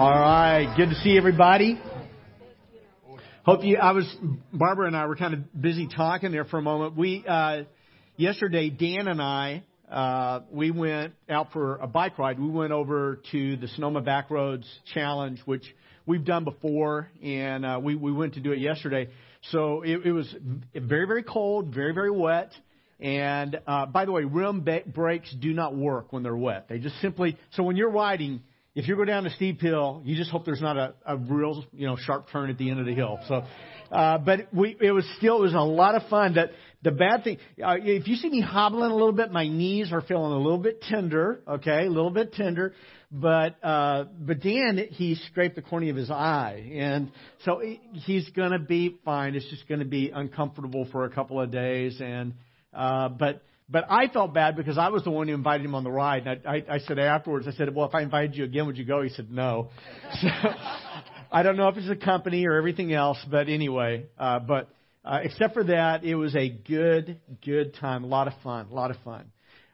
All right, good to see everybody. Hope you. I was Barbara and I were kind of busy talking there for a moment. We uh, yesterday, Dan and I, uh, we went out for a bike ride. We went over to the Sonoma Backroads Challenge, which we've done before, and uh, we we went to do it yesterday. So it, it was very very cold, very very wet. And uh, by the way, rim ba- brakes do not work when they're wet. They just simply so when you're riding, if you go down a steep hill, you just hope there's not a, a real, you know, sharp turn at the end of the hill. So, uh, but we, it was still, it was a lot of fun. That the bad thing, uh, if you see me hobbling a little bit, my knees are feeling a little bit tender. Okay, a little bit tender. But uh, but Dan, he scraped the cornea of his eye, and so he's gonna be fine. It's just gonna be uncomfortable for a couple of days, and uh, but but I felt bad because I was the one who invited him on the ride. And I, I, I said afterwards, I said, well, if I invited you again, would you go? He said, no. So, I don't know if it's the company or everything else, but anyway, uh, but uh, except for that, it was a good, good time. A lot of fun. A lot of fun.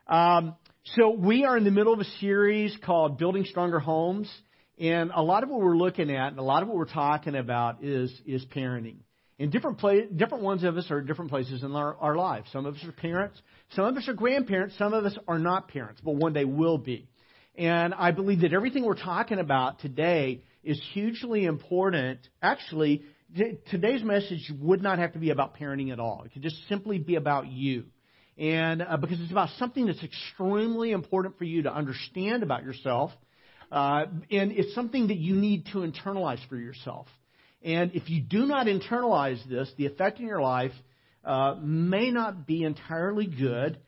Um, so we are in the middle of a series called Building Stronger Homes. And a lot of what we're looking at and a lot of what we're talking about is, is parenting. And different, play, different ones of us are at different places in our, our lives. Some of us are parents. Some of us are grandparents. Some of us are not parents, but one day will be. And I believe that everything we're talking about today is hugely important. Actually, today's message would not have to be about parenting at all. It could just simply be about you. And uh, because it's about something that's extremely important for you to understand about yourself. Uh, and it's something that you need to internalize for yourself. And if you do not internalize this, the effect in your life uh, may not be entirely good,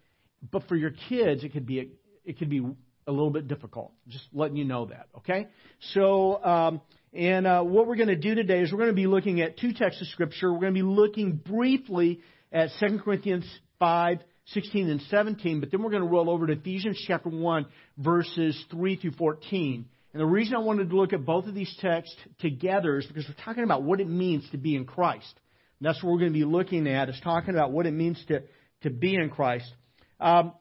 but for your kids, it could be a, it could be a little bit difficult. Just letting you know that, okay? So, um, and uh, what we're going to do today is we're going to be looking at two texts of Scripture. We're going to be looking briefly at 2 Corinthians 5, 16 and 17, but then we're going to roll over to Ephesians chapter 1, verses 3 through 14. And the reason I wanted to look at both of these texts together is because we're talking about what it means to be in Christ. And that's what we're going to be looking at, is talking about what it means to, to be in Christ. Um,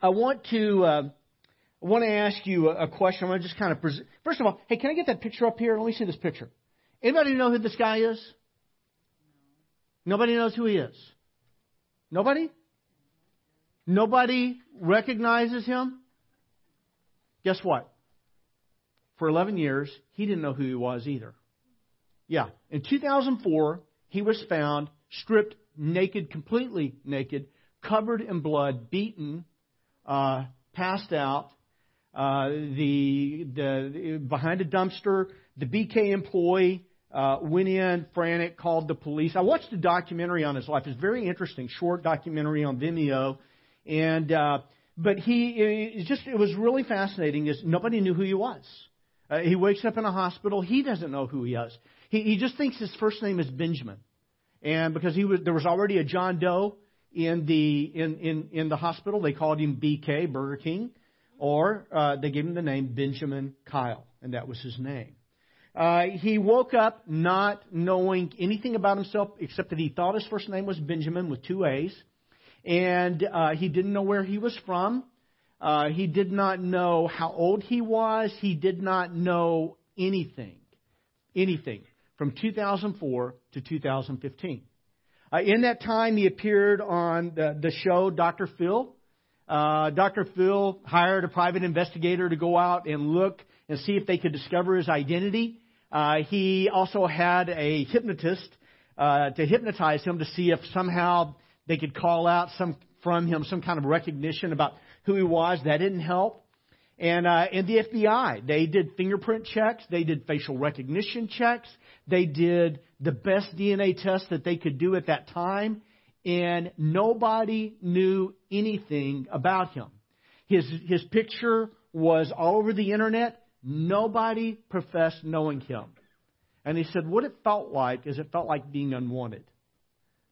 I want to uh, I want to ask you a, a question. I'm going to just kind of present. First of all, hey, can I get that picture up here? Let me see this picture. Anybody know who this guy is? Nobody knows who he is. Nobody? Nobody recognizes him? Guess what? For 11 years, he didn't know who he was either. Yeah. In 2004, he was found stripped naked, completely naked, covered in blood, beaten, uh, passed out. Uh, the, the behind a dumpster, the BK employee uh, went in, frantic, called the police. I watched a documentary on his life. It's very interesting, short documentary on Vimeo, and uh, but he it just it was really fascinating. Is nobody knew who he was. Uh, he wakes up in a hospital. He doesn't know who he is. He, he just thinks his first name is Benjaman, and because he was there was already a John Doe in the in in, in the hospital, they called him BK Burger King, or uh, they gave him the name Benjaman Kyle, and that was his name. Uh, he woke up not knowing anything about himself except that he thought his first name was Benjaman with two A's, and uh, he didn't know where he was from. Uh, he did not know how old he was. He did not know anything. Anything from 2004 to 2015. Uh, in that time, he appeared on the, the show Dr. Phil. Uh, Dr. Phil hired a private investigator to go out and look and see if they could discover his identity. Uh, he also had a hypnotist uh, to hypnotize him to see if somehow they could call out some from him some kind of recognition about who he was. That didn't help. And, uh, and the FBI, they did fingerprint checks. They did facial recognition checks. They did the best DNA test that they could do at that time. And nobody knew anything about him. His, his picture was all over the internet. Nobody professed knowing him. And he said what it felt like is it felt like being unwanted.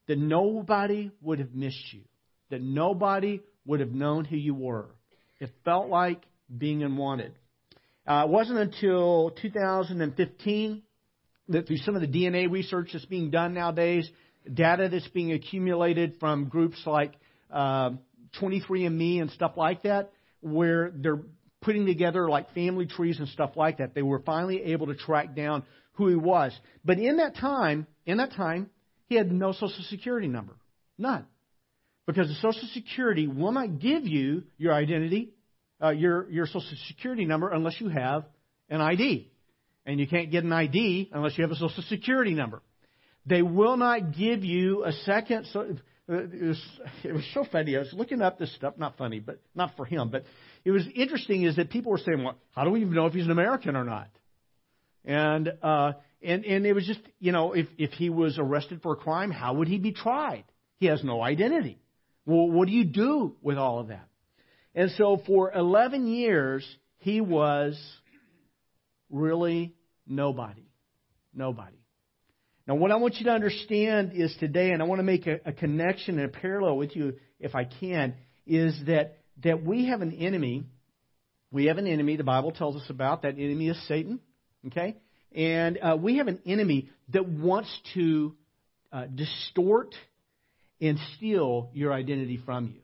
That nobody would have missed you. That nobody would have known who you were. It felt like being unwanted. Uh, it wasn't until 2015 that through some of the DNA research that's being done nowadays, data that's being accumulated from groups like uh, 23andMe and stuff like that, where they're putting together like family trees and stuff like that. They were finally able to track down who he was. But in that time, in that time, he had no social security number. None. Because the social security will not give you your identity, uh, your, your social security number unless you have an ID. And you can't get an ID unless you have a social security number. They will not give you a second. So, uh, it, was, it was so funny. I was looking up this stuff. Not funny, but not for him. But it was interesting is that people were saying, well, how do we even know if he's an American or not? And, uh, and, and it was just, you know, if, if he was arrested for a crime, how would he be tried? He has no identity. Well, what do you do with all of that? And so for 11 years, he was really nobody. Nobody. Now, what I want you to understand is today, and I want to make a, a connection and a parallel with you if I can, is that, that we have an enemy. We have an enemy, the Bible tells us about. That enemy is Satan. Okay? And uh, we have an enemy that wants to uh, distort and steal your identity from you.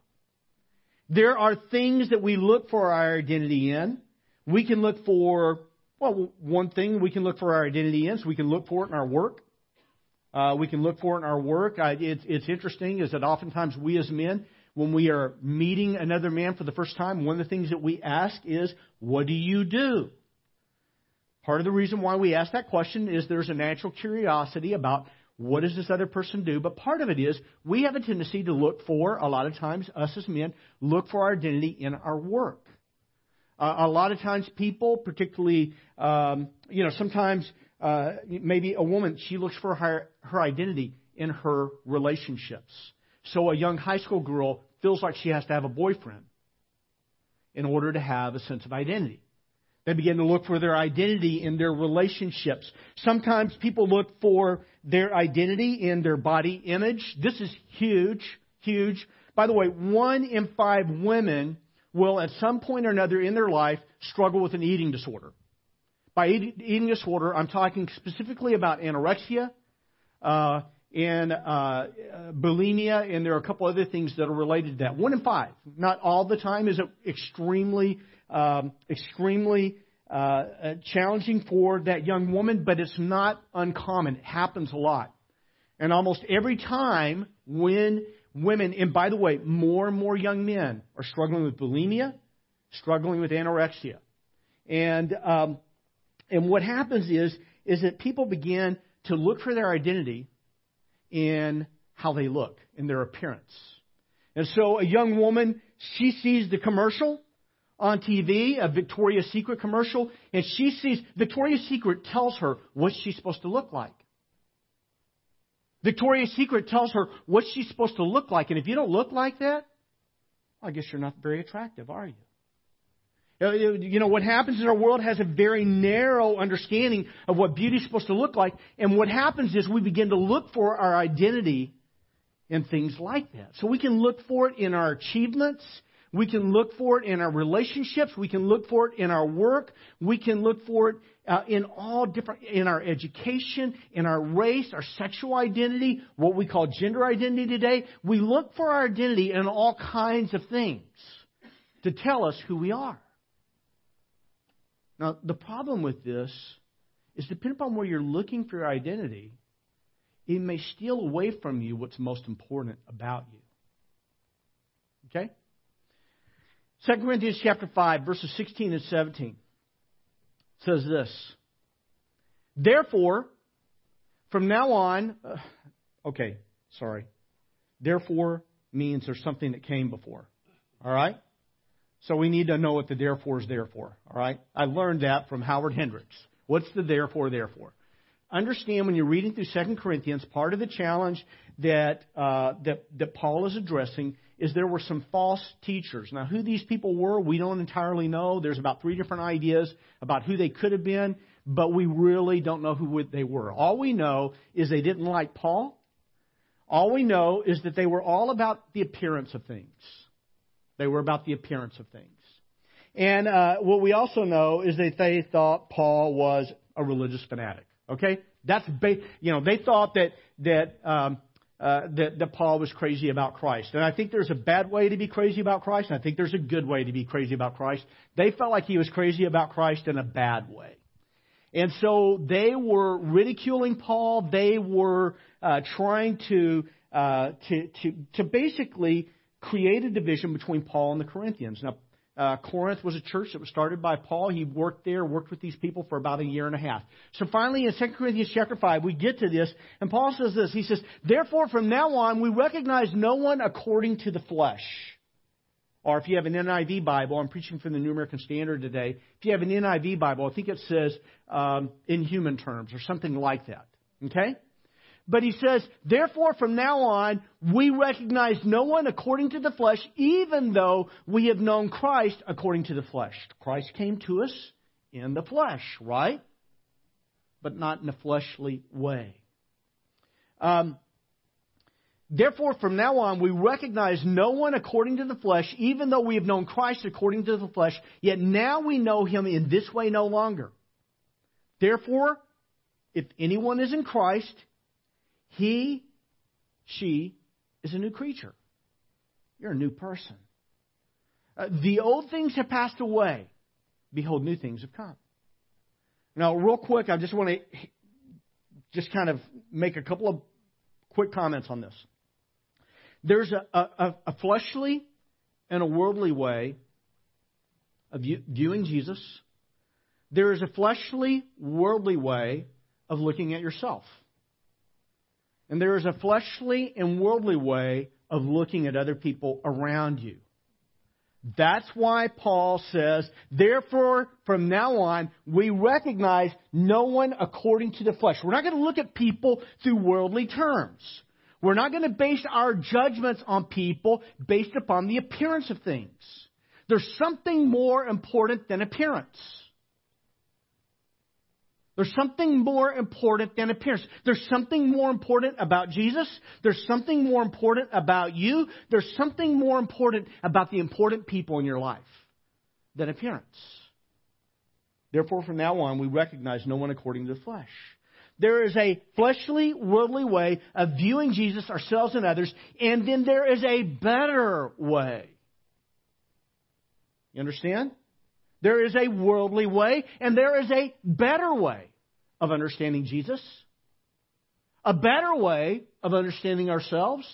There are things that we look for our identity in. We can look for, well, one thing we can look for our identity in, so we can look for it in our work. Uh, we can look for it in our work. I, it's, it's interesting is that oftentimes we as men, when we are meeting another man for the first time, one of the things that we ask is, What do you do? Part of the reason why we ask that question is there's a natural curiosity about what does this other person do? But part of it is we have a tendency to look for, a lot of times, us as men, look for our identity in our work. Uh, a lot of times people, particularly, um, you know, sometimes uh, maybe a woman, she looks for her, her identity in her relationships. So a young high school girl feels like she has to have a boyfriend in order to have a sense of identity. They begin to look for their identity in their relationships. Sometimes people look for their identity in their body image. This is huge, huge. By the way, one in five women will at some point or another in their life struggle with an eating disorder. By eating disorder, I'm talking specifically about anorexia uh, and uh, bulimia, and there are a couple other things that are related to that. One in five. Not all the time is extremely, um, extremely uh, uh challenging for that young woman, but it's not uncommon. It happens a lot. And almost every time when women, and by the way, more and more young men are struggling with bulimia, struggling with anorexia. And um, and what happens is, is that people begin to look for their identity in how they look, in their appearance. And so a young woman, she sees the commercial on TV, a Victoria's Secret commercial, and she sees Victoria's Secret tells her what she's supposed to look like. Victoria's Secret tells her what she's supposed to look like, and if you don't look like that, I guess you're not very attractive, are you? Uh, you know, what happens is our world has a very narrow understanding of what beauty is supposed to look like. And what happens is we begin to look for our identity in things like that. So we can look for it in our achievements. We can look for it in our relationships. We can look for it in our work. We can look for it uh, in all different, in our education, in our race, our sexual identity, what we call gender identity today. We look for our identity in all kinds of things to tell us who we are. Now, the problem with this is depending upon where you're looking for your identity, it may steal away from you what's most important about you. Okay? 2 Corinthians chapter 5, verses 16 and 17 says this. Therefore, from now on, uh, okay, sorry. Therefore means there's something that came before. All right? So we need to know what the therefore is there for. All right? I learned that from Howard Hendricks. What's the therefore there for? Understand when you're reading through 2 Corinthians, part of the challenge that, uh, that, that Paul is addressing is there were some false teachers. Now, who these people were, we don't entirely know. There's about three different ideas about who they could have been, but we really don't know who they were. All we know is they didn't like Paul. All we know is that they were all about the appearance of things. They were about the appearance of things. And uh, what we also know is that they thought Paul was a religious fanatic. Okay, that's ba- you know they thought that that um, uh, that, that Paul was crazy about Christ. And I think there's a bad way to be crazy about Christ, and I think there's a good way to be crazy about Christ. They felt like he was crazy about Christ in a bad way. And so they were ridiculing Paul. They were uh, trying to, uh, to, to, to basically create a division between Paul and the Corinthians. Now, uh, Corinth was a church that was started by Paul. He worked there, worked with these people for about a year and a half. So finally, in 2 Corinthians chapter 5, we get to this, and Paul says this. He says, Therefore, from now on, we recognize no one according to the flesh. Or if you have an NIV Bible, I'm preaching from the New American Standard today. If you have an NIV Bible, I think it says um, in human terms or something like that. Okay? But he says, therefore, from now on, we recognize no one according to the flesh, even though we have known Christ according to the flesh. Christ came to us in the flesh, right? But not in a fleshly way. Um, Therefore, from now on, we recognize no one according to the flesh, even though we have known Christ according to the flesh, yet now we know him in this way no longer. Therefore, if anyone is in Christ, he, she, is a new creature. You're a new person. Uh, the old things have passed away. Behold, new things have come. Now, real quick, I just want to just kind of make a couple of quick comments on this. There's a, a, a fleshly and a worldly way of viewing Jesus. There is a fleshly, worldly way of looking at yourself. And there is a fleshly and worldly way of looking at other people around you. That's why Paul says, therefore, from now on, we recognize no one according to the flesh. We're not going to look at people through worldly terms. We're not going to base our judgments on people based upon the appearance of things. There's something more important than appearance. There's something more important than appearance. There's something more important about Jesus. There's something more important about you. There's something more important about the important people in your life than appearance. Therefore, from now on, we recognize no one according to the flesh. There is a fleshly, worldly way of viewing Jesus, ourselves, and others, and then there is a better way. You understand? There is a worldly way, and there is a better way of understanding Jesus, a better way of understanding ourselves,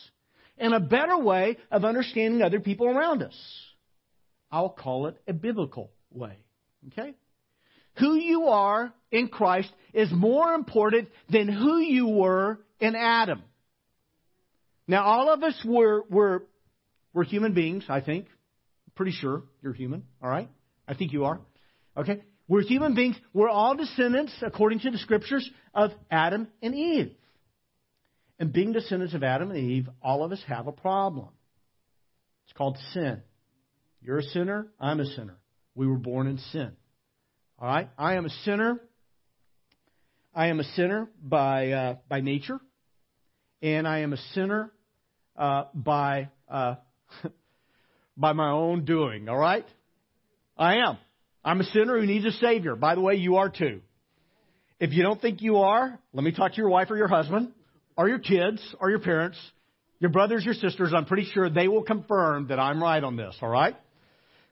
and a better way of understanding other people around us. I'll call it a biblical way. Okay? Who you are in Christ is more important than who you were in Adam. Now, all of us were, were, were human beings, I think. Pretty sure you're human, all right? I think you are. Okay? We're human beings. We're all descendants, according to the scriptures, of Adam and Eve. And being descendants of Adam and Eve, all of us have a problem. It's called sin. You're a sinner. I'm a sinner. We were born in sin. All right? I am a sinner. I am a sinner by, uh, by nature. And I am a sinner uh, by, uh, by my own doing. All right? I am. I'm a sinner who needs a Savior. By the way, you are too. If you don't think you are, let me talk to your wife or your husband, or your kids, or your parents, your brothers, your sisters. I'm pretty sure they will confirm that I'm right on this, all right?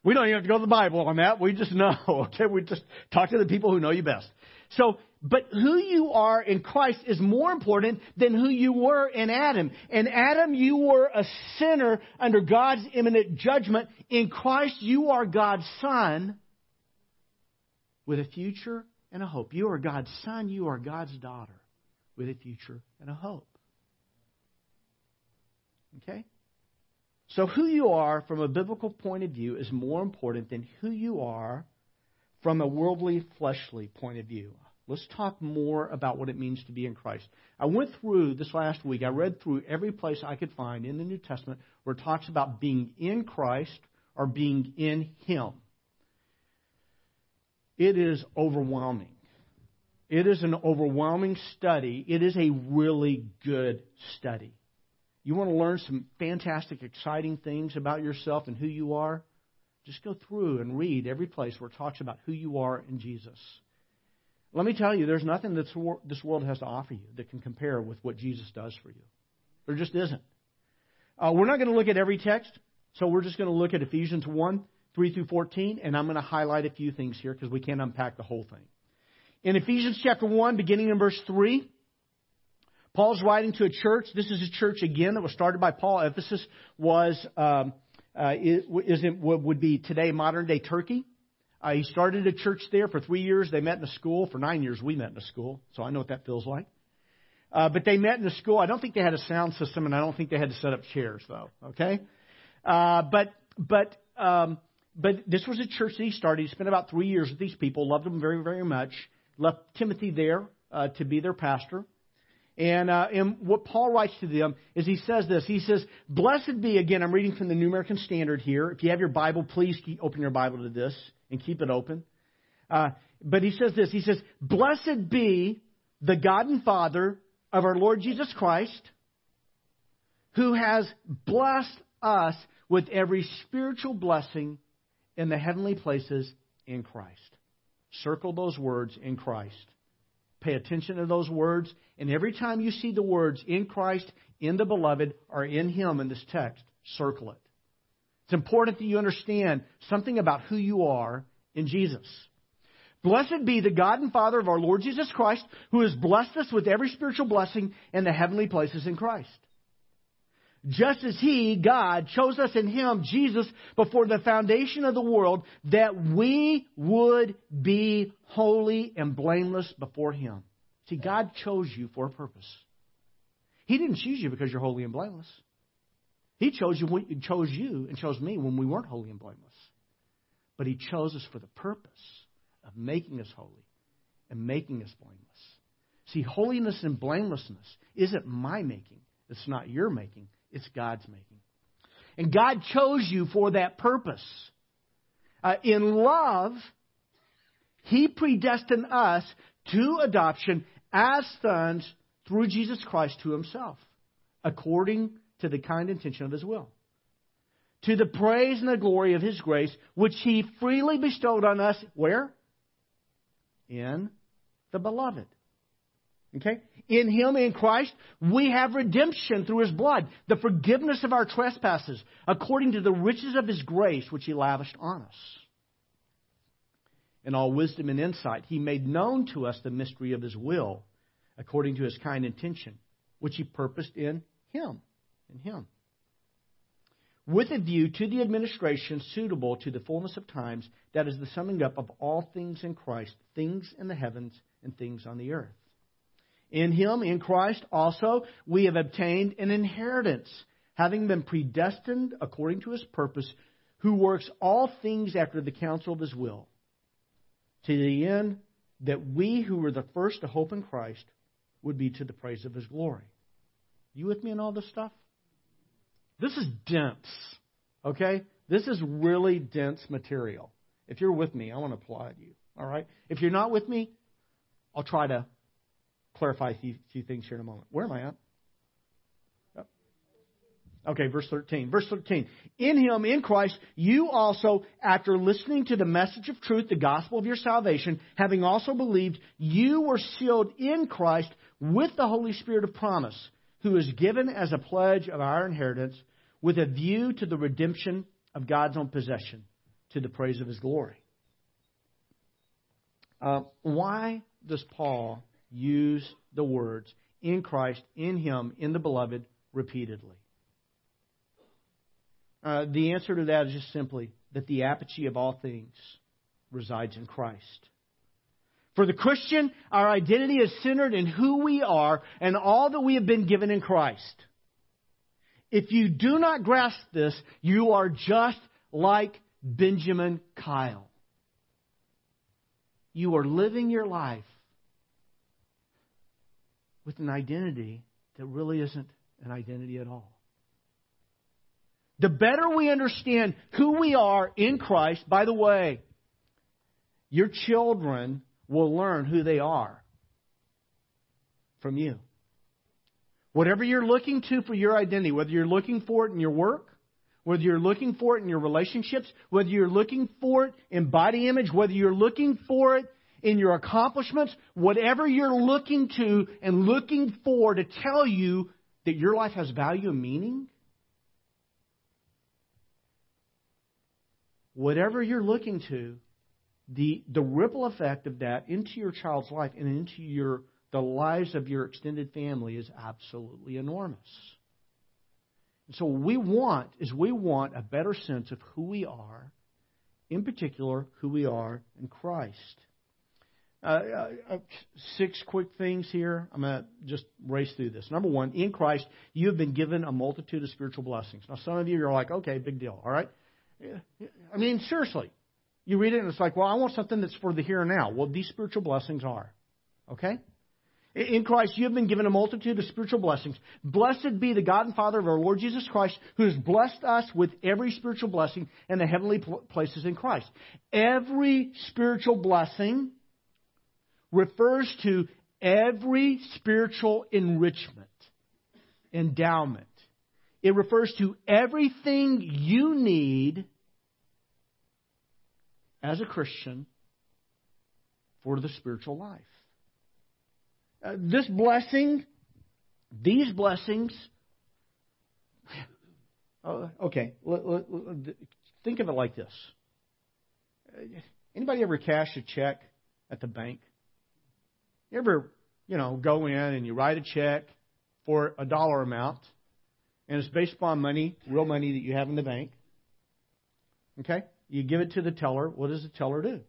We don't even have to go to the Bible on that. We just know, okay? We just talk to the people who know you best. So, but who you are in Christ is more important than who you were in Adam. In Adam, you were a sinner under God's imminent judgment. In Christ, you are God's son with a future and a hope. You are God's son, you are God's daughter with a future and a hope. Okay? So, who you are from a biblical point of view is more important than who you are from a worldly, fleshly point of view. Let's talk more about what it means to be in Christ. I went through this last week, I read through every place I could find in the New Testament where it talks about being in Christ or being in Him. It is overwhelming. It is an overwhelming study. It is a really good study. You want to learn some fantastic, exciting things about yourself and who you are? Just go through and read every place where it talks about who you are in Jesus. Let me tell you, there's nothing that this world has to offer you that can compare with what Jesus does for you. There just isn't. Uh, we're not going to look at every text, so we're just going to look at Ephesians 1, 3 through 14, and I'm going to highlight a few things here because we can't unpack the whole thing. In Ephesians chapter 1, beginning in verse 3, Paul's writing to a church. This is a church again that was started by Paul. Ephesus was um, uh, is in, what would be today modern day Turkey. Uh, he started a church there for three years. They met in a school. For nine years, we met in a school, so I know what that feels like. Uh, but they met in a school. I don't think they had a sound system, and I don't think they had to set up chairs, though. Okay, uh, but but um, but this was a church that he started. He spent about three years with these people. Loved them very very much. Left Timothy there uh, to be their pastor. And, uh, and what Paul writes to them is he says this. He says, Blessed be, again, I'm reading from the New American Standard here. If you have your Bible, please open your Bible to this and keep it open. Uh, but he says this. He says, Blessed be the God and Father of our Lord Jesus Christ, who has blessed us with every spiritual blessing in the heavenly places in Christ. Circle those words in Christ. Pay attention to those words. And every time you see the words in Christ, in the beloved, or in Him in this text, circle it. It's important that you understand something about who you are in Jesus. Blessed be the God and Father of our Lord Jesus Christ, who has blessed us with every spiritual blessing in the heavenly places in Christ. Just as He, God, chose us in Him, Jesus, before the foundation of the world, that we would be holy and blameless before Him. See, God chose you for a purpose. He didn't choose you because you're holy and blameless. He chose you, chose you and chose me when we weren't holy and blameless. But He chose us for the purpose of making us holy and making us blameless. See, holiness and blamelessness isn't my making. It's not your making. It's God's making. And God chose you for that purpose. Uh, in love, He predestined us to adoption as sons through Jesus Christ to Himself, according to the kind intention of His will. To the praise and the glory of His grace, which He freely bestowed on us, where? In the beloved. Okay? In Him, in Christ, we have redemption through His blood, the forgiveness of our trespasses, according to the riches of His grace, which He lavished on us. In all wisdom and insight, He made known to us the mystery of His will, according to His kind intention, which He purposed in Him. In Him. With a view to the administration suitable to the fullness of times, that is the summing up of all things in Christ, things in the heavens and things on the earth. In him, in Christ also, we have obtained an inheritance, having been predestined according to his purpose, who works all things after the counsel of his will, to the end that we who were the first to hope in Christ would be to the praise of his glory. You with me in all this stuff? This is dense, okay? This is really dense material. If you're with me, I want to applaud you, all right? If you're not with me, I'll try to clarify a few, things here in a moment. Where am I at? Okay, verse 13. Verse 13. In him, in Christ, you also, after listening to the message of truth, the gospel of your salvation, having also believed, you were sealed in Christ with the Holy Spirit of promise, who is given as a pledge of our inheritance with a view to the redemption of God's own possession, to the praise of his glory. Uh, why does Paul use the words in Christ, in Him, in the beloved repeatedly? Uh, the answer to that is just simply that the apogee of all things resides in Christ. For the Christian, our identity is centered in who we are and all that we have been given in Christ. If you do not grasp this, you are just like Benjaman Kyle. You are living your life with an identity that really isn't an identity at all. The better we understand who we are in Christ, by the way, your children will learn who they are from you. Whatever you're looking to for your identity, whether you're looking for it in your work, whether you're looking for it in your relationships, whether you're looking for it in body image, whether you're looking for it in your accomplishments, whatever you're looking to and looking for to tell you that your life has value and meaning, whatever you're looking to, the, the ripple effect of that into your child's life and into your, the lives of your extended family is absolutely enormous. And so what we want is we want a better sense of who we are, in particular, who we are in Christ. Uh, uh, uh six quick things here. I'm going to just race through this. Number one, in Christ, you have been given a multitude of spiritual blessings. Now, some of you are like, okay, big deal, all right? I mean, seriously. You read it and it's like, well, I want something that's for the here and now. Well, these spiritual blessings are. Okay? In Christ, you have been given a multitude of spiritual blessings. Blessed be the God and Father of our Lord Jesus Christ, who has blessed us with every spiritual blessing in the heavenly places in Christ. Every spiritual blessing refers to every spiritual enrichment, endowment. It refers to everything you need as a Christian for the spiritual life. Uh, this blessing, these blessings, uh, okay, think of it like this. Anybody ever cash a check at the bank? You ever, you know, go in and you write a check for a dollar amount, and it's based upon money, real money that you have in the bank. Okay? You give it to the teller. What does the teller do?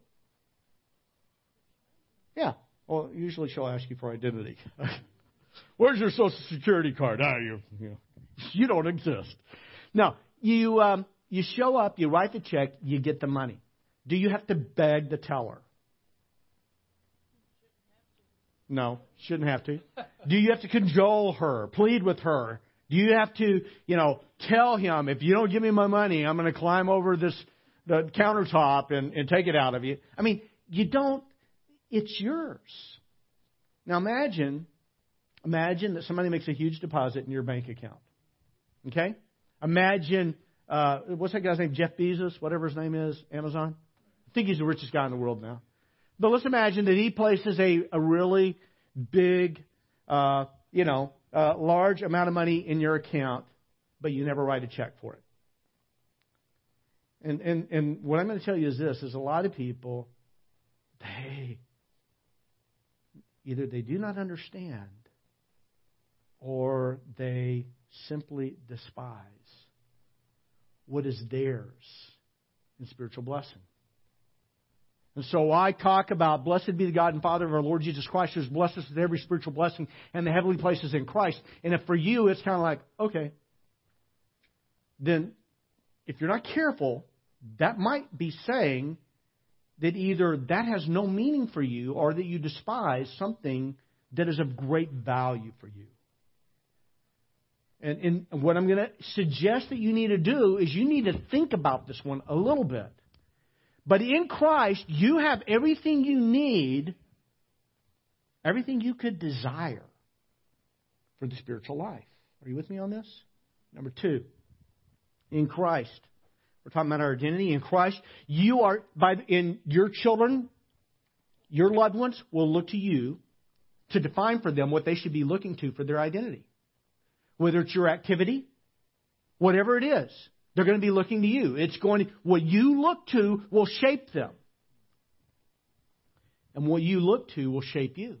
Yeah. Well, usually she'll ask you for identity. Where's your social security card? Ah, you, you, you don't exist. Now, you, um, you show up, you write the check, you get the money. Do you have to beg the teller? No, shouldn't have to. Do you have to cajole her, plead with her? Do you have to, you know, tell him if you don't give me my money, I'm going to climb over this the countertop and, and take it out of you? I mean, you don't. It's yours. Now imagine, imagine that somebody makes a huge deposit in your bank account. Okay? Imagine, uh, what's that guy's name? Jeff Bezos, whatever his name is, Amazon. I think he's the richest guy in the world now. But let's imagine that he places a, a really big, uh, you know, uh, large amount of money in your account, but you never write a check for it. And, and, and what I'm going to tell you is this, is a lot of people, they, either they do not understand or they simply despise what is theirs in spiritual blessing. And so I talk about, blessed be the God and Father of our Lord Jesus Christ, who has blessed us with every spiritual blessing and the heavenly places in Christ. And if for you it's kind of like, okay, then if you're not careful, that might be saying that either that has no meaning for you or that you despise something that is of great value for you. And, and what I'm going to suggest that you need to do is you need to think about this one a little bit. But in Christ, you have everything you need, everything you could desire for the spiritual life. Are you with me on this? Number two, in Christ. We're talking about our identity in Christ. You are, by, in your children, your loved ones will look to you to define for them what they should be looking to for their identity. Whether it's your activity, whatever it is. They're going to be looking to you. It's going to, what you look to will shape them. And what you look to will shape you.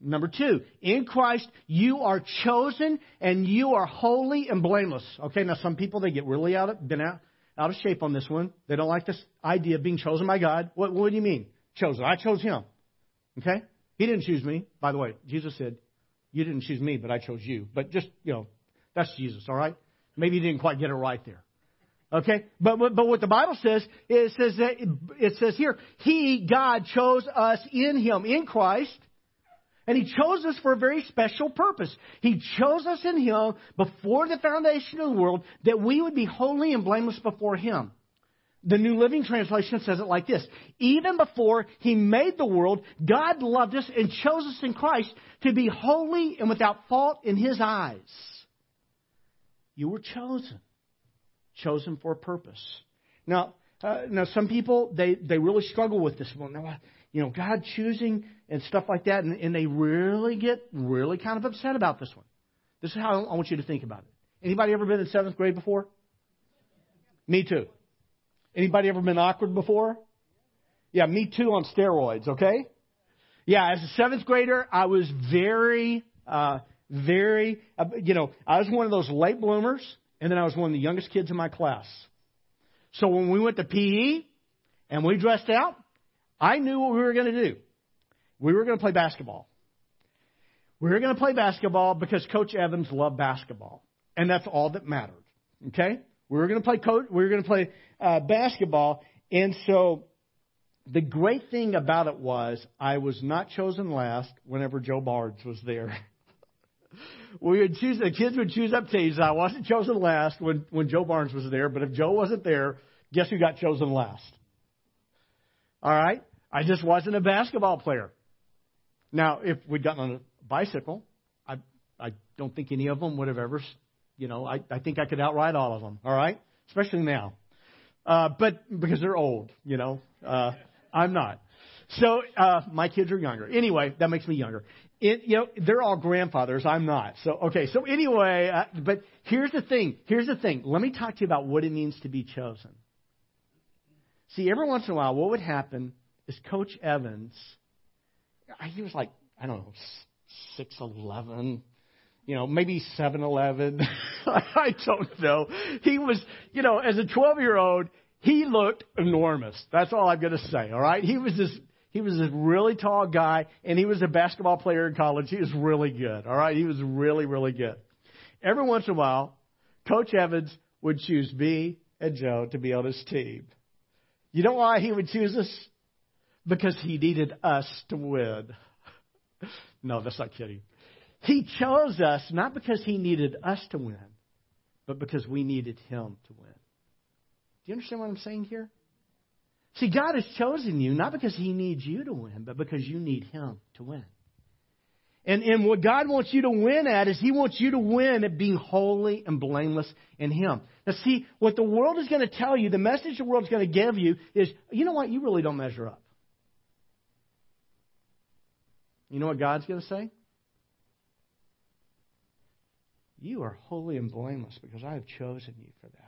Number two, in Christ, you are chosen and you are holy and blameless. Okay, now some people, they get really out of, been out, out of shape on this one. They don't like this idea of being chosen by God. What, what do you mean? Chosen. I chose him. Okay? He didn't choose me. By the way, Jesus said, you didn't choose me, but I chose you. But just, you know, that's Jesus, all right? Maybe you didn't quite get it right there. Okay? But, but, but what the Bible says, it says that, it says here, He, God, chose us in Him, in Christ, and He chose us for a very special purpose. He chose us in Him before the foundation of the world that we would be holy and blameless before Him. The New Living Translation says it like this Even before He made the world, God loved us and chose us in Christ to be holy and without fault in His eyes. You were chosen, chosen for a purpose. Now, uh, now some people they they really struggle with this one. Now, you know, God choosing and stuff like that, and, and they really get really kind of upset about this one. This is how I want you to think about it. Anybody ever been in seventh grade before? Me too. Anybody ever been awkward before? Yeah, me too on steroids, okay? Yeah, as a seventh grader, I was very, uh, very, you know, I was one of those late bloomers, and then I was one of the youngest kids in my class. So when we went to PE and we dressed out, I knew what we were going to do. We were going to play basketball. We were going to play basketball because Coach Evans loved basketball, and that's all that mattered. Okay, we were going to play coach. We were going to play uh, basketball, and so the great thing about it was I was not chosen last whenever Joe Bards was there. we would choose the kids would choose up teams. I wasn't chosen last when when Joe Barnes was there, but if Joe wasn't there, guess who got chosen last? All right, I just wasn't a basketball player. Now, if we'd gotten on a bicycle, I I don't think any of them would have ever, you know, I I think I could outride all of them. All right, especially now, uh, but because they're old, you know, uh, I'm not. So uh, my kids are younger. Anyway, that makes me younger. It, you know, they're all grandfathers. I'm not. So okay. So anyway, uh, but here's the thing. Here's the thing. Let me talk to you about what it means to be chosen. See, every once in a while, what would happen is Coach Evans. He was like I don't know six eleven, you know, maybe seven eleven. I don't know. He was, you know, as a twelve year old, he looked enormous. That's all I'm going to say. All right. He was this he was this really tall guy, and he was a basketball player in college. He was really good. All right, he was really, really good. Every once in a while, Coach Evans would choose me and Joe to be on his team. You know why he would choose us? Because he needed us to win. no, that's not kidding. He chose us not because he needed us to win, but because we needed him to win. Do you understand what I'm saying here? See, God has chosen you not because He needs you to win, but because you need Him to win. And, and what God wants you to win at is He wants you to win at being holy and blameless in Him. Now, see, what the world is going to tell you, the message the world is going to give you is, you know what, you really don't measure up. You know what God's going to say? You are holy and blameless because I have chosen you for that.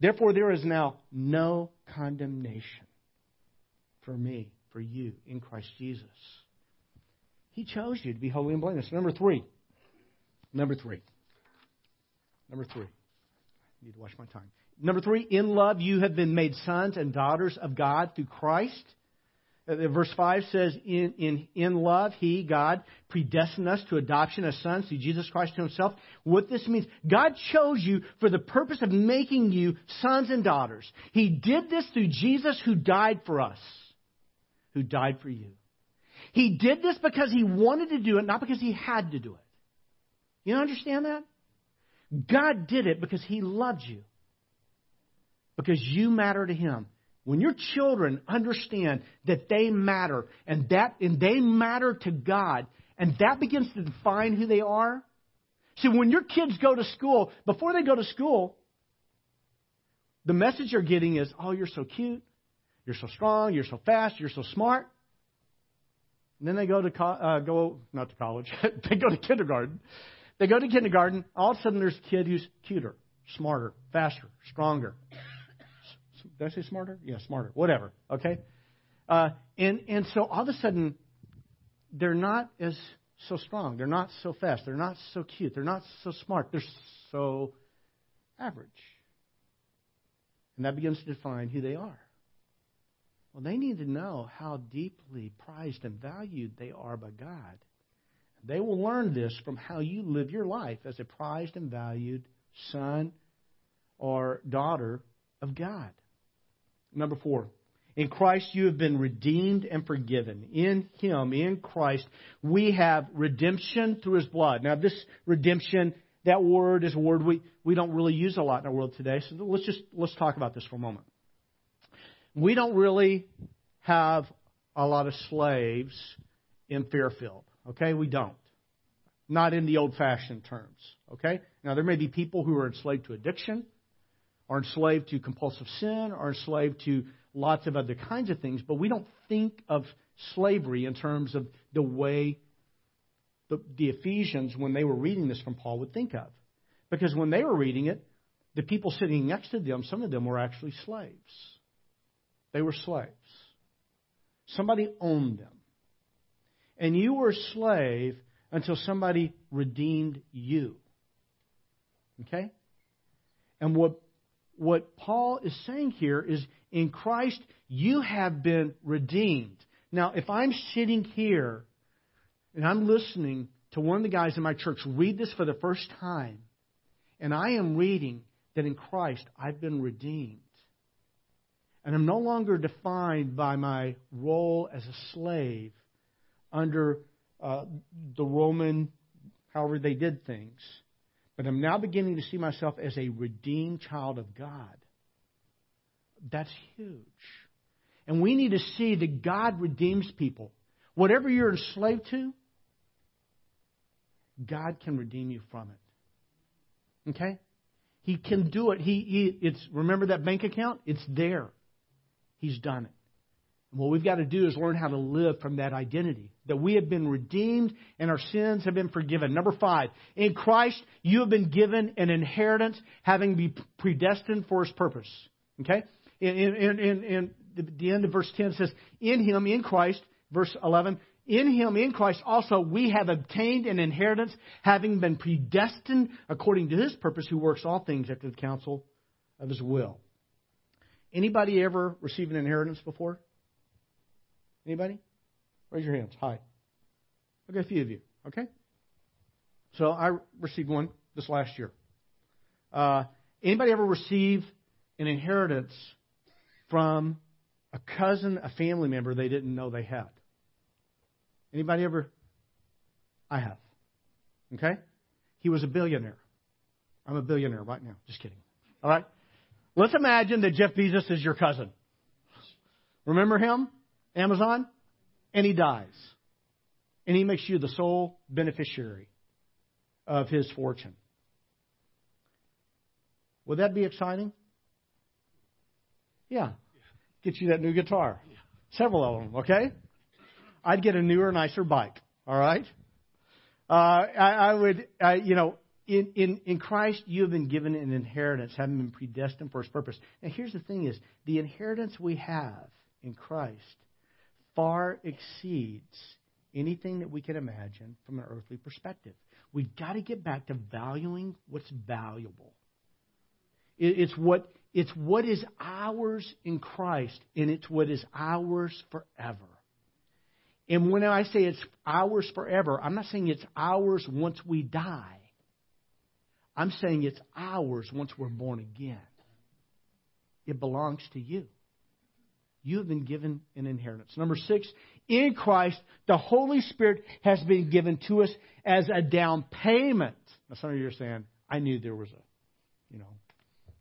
Therefore, there is now no condemnation for me, for you, in Christ Jesus. He chose you to be holy and blameless. Number three. Number three. Number three. I need to watch my time. Number three, in love you have been made sons and daughters of God through Christ. Uh, verse 5 says, in, in, in love, He, God, predestined us to adoption as sons through Jesus Christ to Himself. What this means, God chose you for the purpose of making you sons and daughters. He did this through Jesus who died for us, who died for you. He did this because He wanted to do it, not because He had to do it. You understand that? God did it because He loved you. Because you matter to Him. When your children understand that they matter and that and they matter to God and that begins to define who they are. See, when your kids go to school, before they go to school, the message you're getting is, "Oh, you're so cute, you're so strong, you're so fast, you're so smart." And then they go to co- uh, go not to college, they go to kindergarten. They go to kindergarten. All of a sudden, there's a kid who's cuter, smarter, faster, stronger, did I say smarter? Yeah, smarter. Whatever. Okay. Uh, and and so all of a sudden, they're not as so strong. They're not so fast. They're not so cute. They're not so smart. They're so average. And that begins to define who they are. Well, they need to know how deeply prized and valued they are by God. They will learn this from how you live your life as a prized and valued son or daughter of God. Number four, in Christ you have been redeemed and forgiven. In Him, in Christ, we have redemption through His blood. Now, this redemption, that word is a word we, we don't really use a lot in our world today. So let's just let's talk about this for a moment. We don't really have a lot of slaves in Fairfield. Okay, we don't. Not in the old-fashioned terms. Okay. Now there may be people who are enslaved to addiction are enslaved to compulsive sin, are enslaved to lots of other kinds of things, but we don't think of slavery in terms of the way the, the Ephesians, when they were reading this from Paul, would think of. Because when they were reading it, the people sitting next to them, some of them were actually slaves. They were slaves. Somebody owned them. And you were a slave until somebody redeemed you. Okay? And what, what Paul is saying here is in Christ, you have been redeemed. Now, if I'm sitting here and I'm listening to one of the guys in my church read this for the first time, and I am reading that in Christ I've been redeemed, and I'm no longer defined by my role as a slave under uh, the Roman, however they did things, but I'm now beginning to see myself as a redeemed child of God. That's huge. And we need to see that God redeems people. Whatever you're enslaved to, God can redeem you from it. Okay? He can do it. He, he it's remember that bank account? It's there. He's done it. And what we've got to do is learn how to live from that identity. That we have been redeemed and our sins have been forgiven. Number five, in Christ you have been given an inheritance having been predestined for his purpose. Okay? In, in, in, in the end of verse 10 says, In him, in Christ, verse 11, in him, in Christ also, we have obtained an inheritance, having been predestined according to his purpose, who works all things after the counsel of his will. Anybody ever received an inheritance before? Anybody? Raise your hands. Hi. Okay, a few of you. Okay? So I received one this last year. Uh, anybody ever receive an inheritance from a cousin, a family member they didn't know they had. Anybody ever? I have. Okay? He was a billionaire. I'm a billionaire right now. Just kidding. All right? Let's imagine that Jeff Bezos is your cousin. Remember him? Amazon? And he dies. And he makes you the sole beneficiary of his fortune. Would that be exciting? Yeah. Get you that new guitar. Several of them, okay? I'd get a newer, nicer bike, all right? Uh, I, I would, uh, you know, in, in, in Christ, you have been given an inheritance, having been predestined for his purpose. Now, here's the thing is, the inheritance we have in Christ far exceeds anything that we can imagine from an earthly perspective. We've got to get back to valuing what's valuable. It's what it's what is ours in Christ, and it's what is ours forever. And when I say it's ours forever, I'm not saying it's ours once we die. I'm saying it's ours once we're born again. It belongs to you. You have been given an inheritance. Number six, in Christ, the Holy Spirit has been given to us as a down payment. Now, some of you are saying, I knew there was a, you know,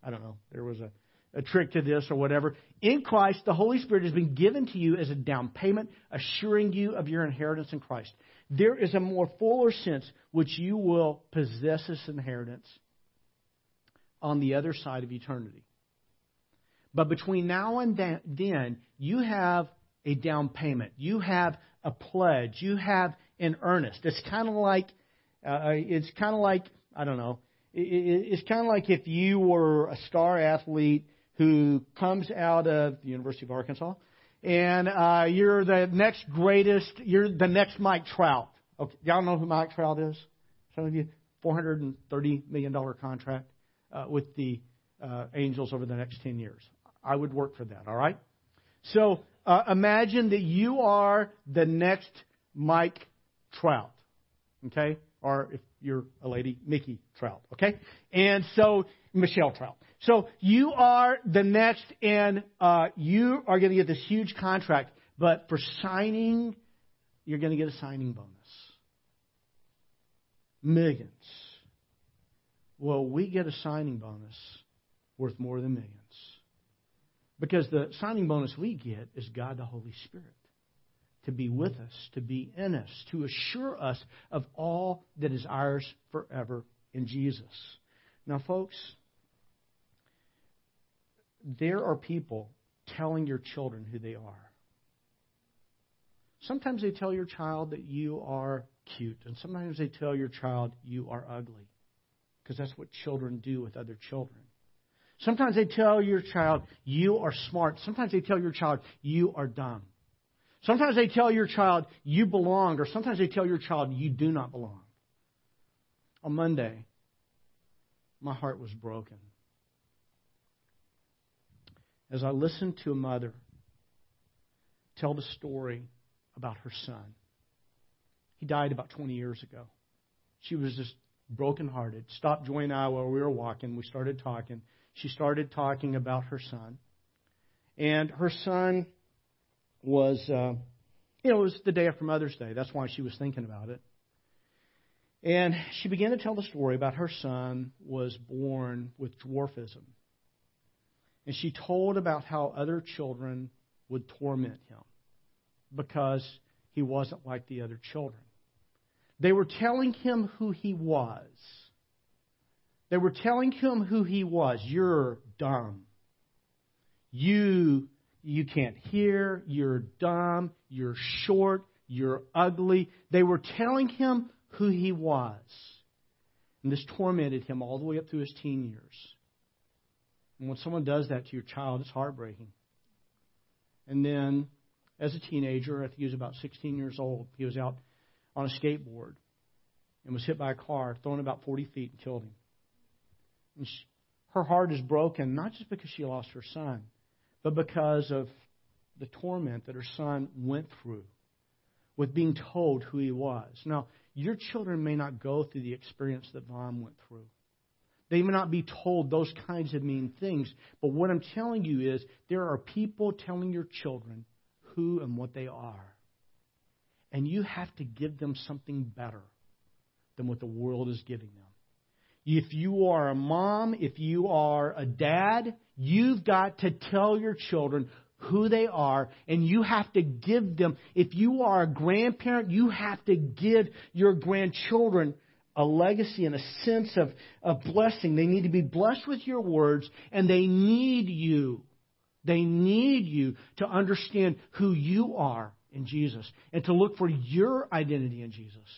I don't know, there was a, a trick to this or whatever. In Christ, the Holy Spirit has been given to you as a down payment, assuring you of your inheritance in Christ. There is a more fuller sense which you will possess this inheritance on the other side of eternity. But between now and then, you have a down payment. You have a pledge. You have an earnest. It's kind of like, uh, it's kind of like, I don't know, it's kind of like if you were a star athlete who comes out of the University of Arkansas, and uh, you're the next greatest, you're the next Mike Trout. Okay, y'all know who Mike Trout is? Some of you, $430 million contract uh, with the uh, Angels over the next 10 years. I would work for that, all right? So uh, imagine that you are the next Mike Trout, okay? Or if you're a lady, Mickey Trout, okay? And so, Michelle Trout. So you are the next, and uh, you are going to get this huge contract, but for signing, you're going to get a signing bonus. Millions. Well, we get a signing bonus worth more than millions. Because the signing bonus we get is God the Holy Spirit to be with us, to be in us, to assure us of all that is ours forever in Jesus. Now, folks, there are people telling your children who they are. Sometimes they tell your child that you are cute, and sometimes they tell your child you are ugly, because that's what children do with other children. Sometimes they tell your child you are smart. Sometimes they tell your child you are dumb. Sometimes they tell your child you belong, or sometimes they tell your child you do not belong. On Monday, my heart was broken. As I listened to a mother tell the story about her son. He died about 20 years ago. She was just brokenhearted. Stopped Joy and I while we were walking. We started talking. She started talking about her son. And her son was, uh, you know, it was the day after Mother's Day. That's why she was thinking about it. And she began to tell the story about her son was born with dwarfism. And she told about how other children would torment him because he wasn't like the other children. They were telling him who he was. They were telling him who he was. You're dumb. You you can't hear, you're dumb, you're short, you're ugly. They were telling him who he was. And this tormented him all the way up through his teen years. And when someone does that to your child, it's heartbreaking. And then, as a teenager, I think he was about 16 years old, he was out on a skateboard and was hit by a car, thrown about 40 feet, and killed him. And she, her heart is broken, not just because she lost her son, but because of the torment that her son went through with being told who he was. Now, your children may not go through the experience that Vaughn went through. They may not be told those kinds of mean things. But what I'm telling you is there are people telling your children who and what they are. And you have to give them something better than what the world is giving them. If you are a mom, if you are a dad, you've got to tell your children who they are, and you have to give them, if you are a grandparent, you have to give your grandchildren a legacy and a sense of, of blessing. They need to be blessed with your words, and they need you. They need you to understand who you are in Jesus and to look for your identity in Jesus.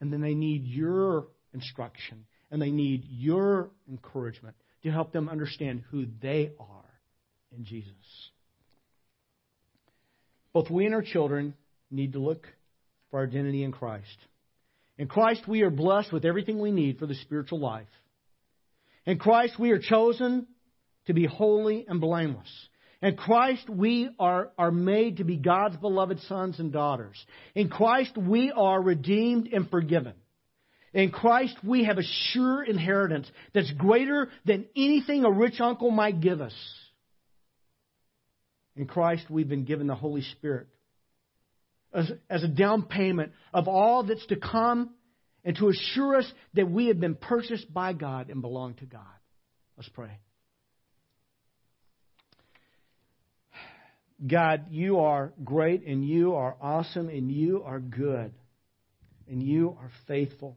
And then they need your instruction and they need your encouragement to help them understand who they are in Jesus. Both we and our children need to look for our identity in Christ. In Christ, we are blessed with everything we need for the spiritual life. In Christ, we are chosen to be holy and blameless. In Christ, we are, are made to be God's beloved sons and daughters. In Christ, we are redeemed and forgiven. In Christ, we have a sure inheritance that's greater than anything a rich uncle might give us. In Christ, we've been given the Holy Spirit as, as a down payment of all that's to come and to assure us that we have been purchased by God and belong to God. Let's pray. God, you are great and you are awesome and you are good and you are faithful.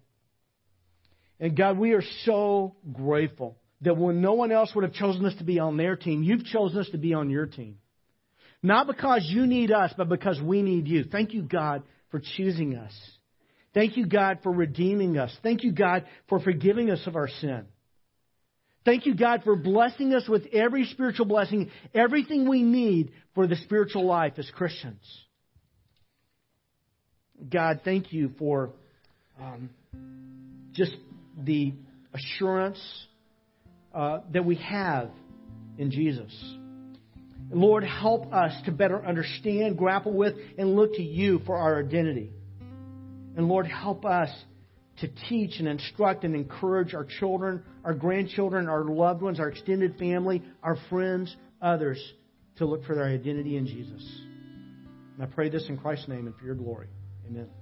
And God, we are so grateful that when no one else would have chosen us to be on their team, you've chosen us to be on your team. Not because you need us, but because we need you. Thank you, God, for choosing us. Thank you, God, for redeeming us. Thank you, God, for forgiving us of our sin. Thank you, God, for blessing us with every spiritual blessing, everything we need for the spiritual life as Christians. God, thank you for um, just the assurance uh, that we have in Jesus. Lord, help us to better understand, grapple with, and look to you for our identity. And Lord, help us to teach and instruct and encourage our children, our grandchildren, our loved ones, our extended family, our friends, others to look for their identity in Jesus. And I pray this in Christ's name and for your glory. Amen.